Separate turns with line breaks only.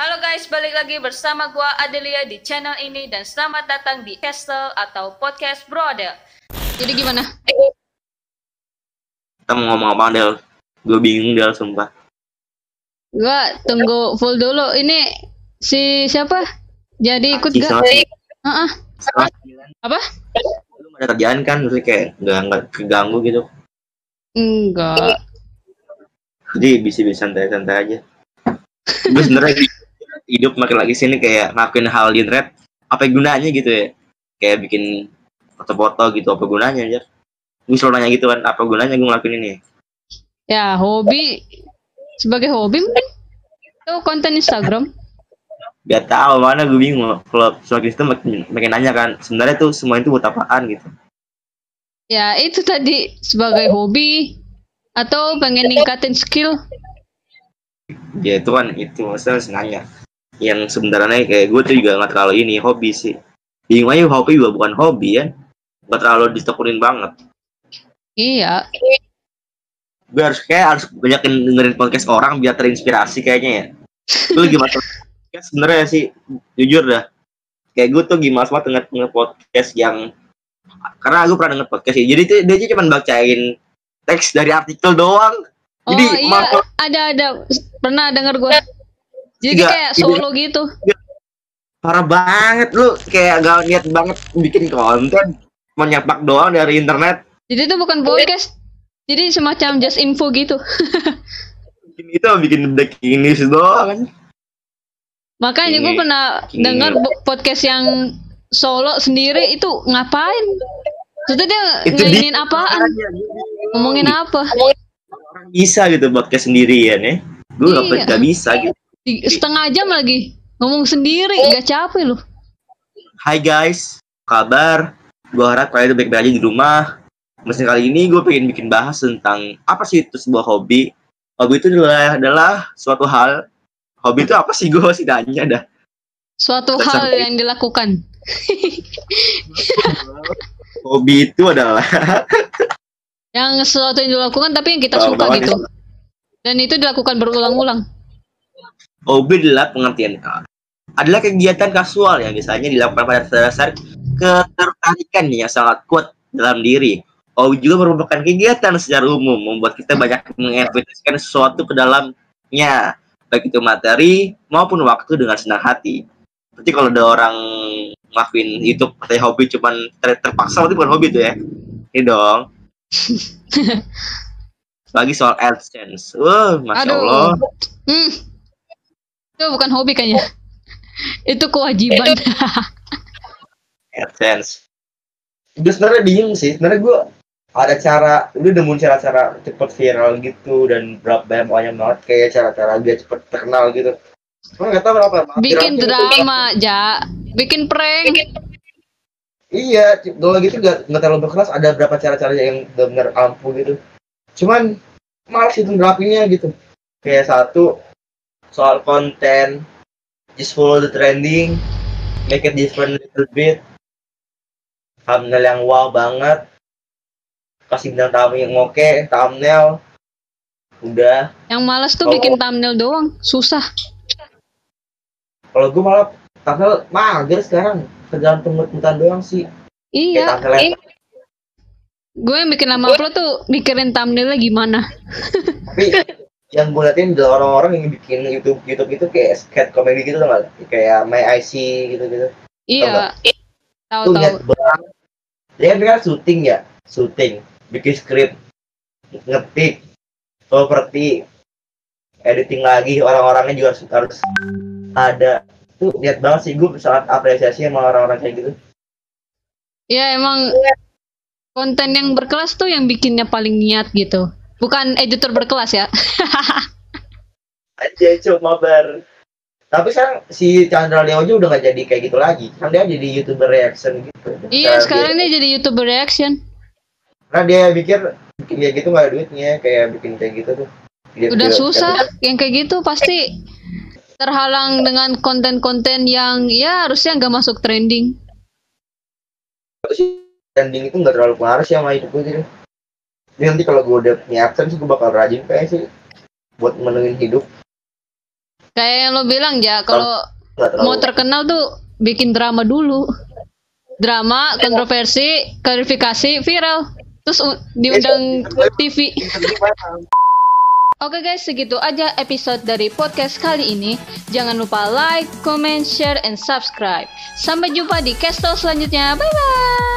Halo guys, balik lagi bersama gua Adelia di channel ini dan selamat datang di Castle atau Podcast Brother. Jadi gimana?
Kita mau ngomong apa Del? Gue bingung Del sumpah.
Gua tunggu full dulu. Ini si siapa? Jadi ikut
Si
gak? Heeh.
sama
Apa?
Lu gak ada kerjaan kan? Maksudnya kayak nggak nggak keganggu gitu.
Enggak.
Jadi bisa-bisa santai-santai aja. Gue sebenarnya hidup makin lagi sini kayak ngelakuin hal di internet apa gunanya gitu ya? Kayak bikin foto-foto gitu apa gunanya aja? Gue selalu nanya gitu kan, apa gunanya gue ngelakuin ini?
Ya, hobi sebagai hobi mungkin itu konten Instagram.
Gak tahu mana gue bingung. Kalau semakin itu makin, makin nanya kan, sebenarnya tuh semua itu buat apaan gitu?
Ya, itu tadi sebagai hobi atau pengen ningkatin skill.
ya itu kan itu maksudnya harus nanya yang sebenarnya kayak gue tuh juga nggak terlalu ini hobi sih. Bingung aja hobi juga bukan hobi kan nggak terlalu ditekunin banget.
Iya.
gue harus kayak harus banyakin dengerin podcast orang biar terinspirasi kayaknya ya. Gue gimana podcast sebenarnya sih jujur dah. Kayak gue tuh gimana banget denger, denger podcast yang karena gue pernah denger podcast ya jadi tuh dia tuh cuma bacain teks dari artikel doang.
Oh
Jadi,
iya,
masuk-
ada ada. Pernah denger gue. Jadi
Tiga,
kayak solo gitu.
parah banget lu kayak gak niat banget bikin konten menyepak doang dari internet
Jadi itu bukan podcast. Jadi semacam just info gitu.
bikin itu bikin breaking news doang kan
Makanya gue
Ini-
pernah
ini-
dengar podcast yang solo sendiri itu ngapain? Maksudnya dia
Itu
ngelinin
dia.
apaan? Ngomongin apa?
orang bisa gitu podcast sendirian ya gue
Iya.
gak, gak bisa gitu
Setengah jam lagi. Ngomong sendiri, gak capek loh.
Hai guys kabar? Gue harap kalian baik-baik aja di rumah. Mesin kali ini gue pengen bikin bahas tentang apa sih itu sebuah hobi? Hobi itu adalah, adalah suatu hal. Hobi itu apa sih? Gue masih nanya dah.
Suatu
Terus
hal yang dilakukan.
hobi itu adalah
Yang sesuatu yang dilakukan tapi yang kita
Oh,
suka gitu. Dan itu dilakukan berulang-ulang.
Hobi adalah pengertian adalah kegiatan kasual yang biasanya dilakukan pada dasar ketertarikan yang sangat kuat dalam diri. Hobi juga merupakan kegiatan secara umum membuat kita banyak menginvestasikan sesuatu ke dalamnya, baik itu materi maupun waktu dengan senang hati. Berarti kalau ada orang ngelakuin itu katanya hobi cuman ter- terpaksa itu bukan hobi tuh ya. Ini dong. Lagi soal AdSense. Wah, masya
Aduh.
Allah.
Hmm. Itu bukan hobi kayaknya. itu kewajiban.
AdSense. Gue sebenarnya bingung sih. Sebenarnya gue ada cara, udah nemuin cara-cara cepet viral gitu dan berapa banyak banyak banget kayak cara-cara biar cepet terkenal gitu. Gue nggak tahu berapa.
Bikin
tuh-
drama, Ja. Bikin prank.
Iya, kalau gitu nggak nggak terlalu berkelas. Ada berapa cara-cara yang benar ampuh gitu. Cuman malas itu nerapinnya gitu. Kayak satu soal konten, just follow the trending, make it different a little bit. Thumbnail yang wow banget, kasih bintang tamu yang oke, thumbnail, udah.
Yang malas tuh
Oh.
bikin thumbnail doang. Susah.
Kalau gue malah thumbnail mager sekarang, tergantung mood-moodan doang sih.
Iya.
Kayak thumbnail yang-
Gue yang bikin lama upload tuh mikirin thumbnailnya gimana.
tapi yang gue liatin adalah orang-orang yang bikin YouTube YouTube itu kayak sketch comedy gitu gak? kayak My IC gitu gitu
Iya. Tahu
tuh
tahu.
banget dia kan kan syuting ya? Syuting. Bikin skrip ngetik. Properti. Editing lagi. Orang-orangnya juga harus ada. Tuh lihat banget sih. Gue sangat apresiasi sama orang-orang kayak gitu.
Ya emang konten yang berkelas tuh yang bikinnya paling niat gitu. Bukan editor berkelas ya.
aja cuma bar tapi sekarang si Chandra Leo aja udah gak jadi kayak gitu lagi kan dia jadi youtuber reaction gitu
iya
Karena
sekarang
dia-
dia jadi youtuber reaction.
karena dia pikir bikin kayak gitu gak ada duitnya kayak bikin kayak gitu tuh Video-
Udah susah. Yang kayak gitu pasti terhalang dengan konten-konten yang ya harusnya nggak masuk trending.
Trending itu nggak terlalu pengaruh sih sama hidup gue gitu. Ini nanti kalau gue udah punya AdSense gue bakal rajin kayak sih buat menuhin hidup.
Kayak yang lo bilang ya, kalau mau terkenal tuh bikin drama dulu. Drama, kontroversi, klarifikasi, viral. Terus diundang TV. Oke guys, segitu aja episode dari podcast kali ini. Jangan lupa like, comment, share, and subscribe. Sampai jumpa di Castle selanjutnya. Bye bye.